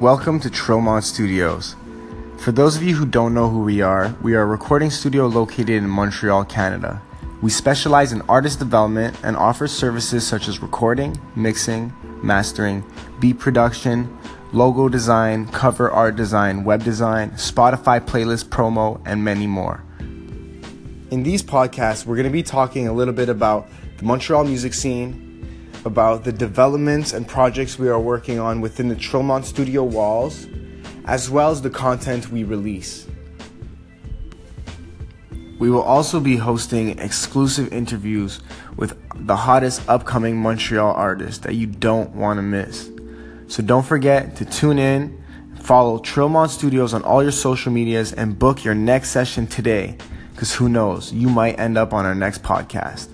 Welcome to Trillmont Studios. For those of you who don't know who we are, we are a recording studio located in Montreal, Canada. We specialize in artist development and offer services such as recording, mixing, mastering, beat production, logo design, cover art design, web design, Spotify playlist promo, and many more. In these podcasts, we're going to be talking a little bit about the Montreal music scene, about the developments and projects we are working on within the Trillmont studio walls, as well as the content we release. We will also be hosting exclusive interviews with the hottest upcoming Montreal artists that you don't want to miss. So don't forget to tune in, follow Trillmont Studios on all your social medias, and book your next session today, because who knows, you might end up on our next podcast.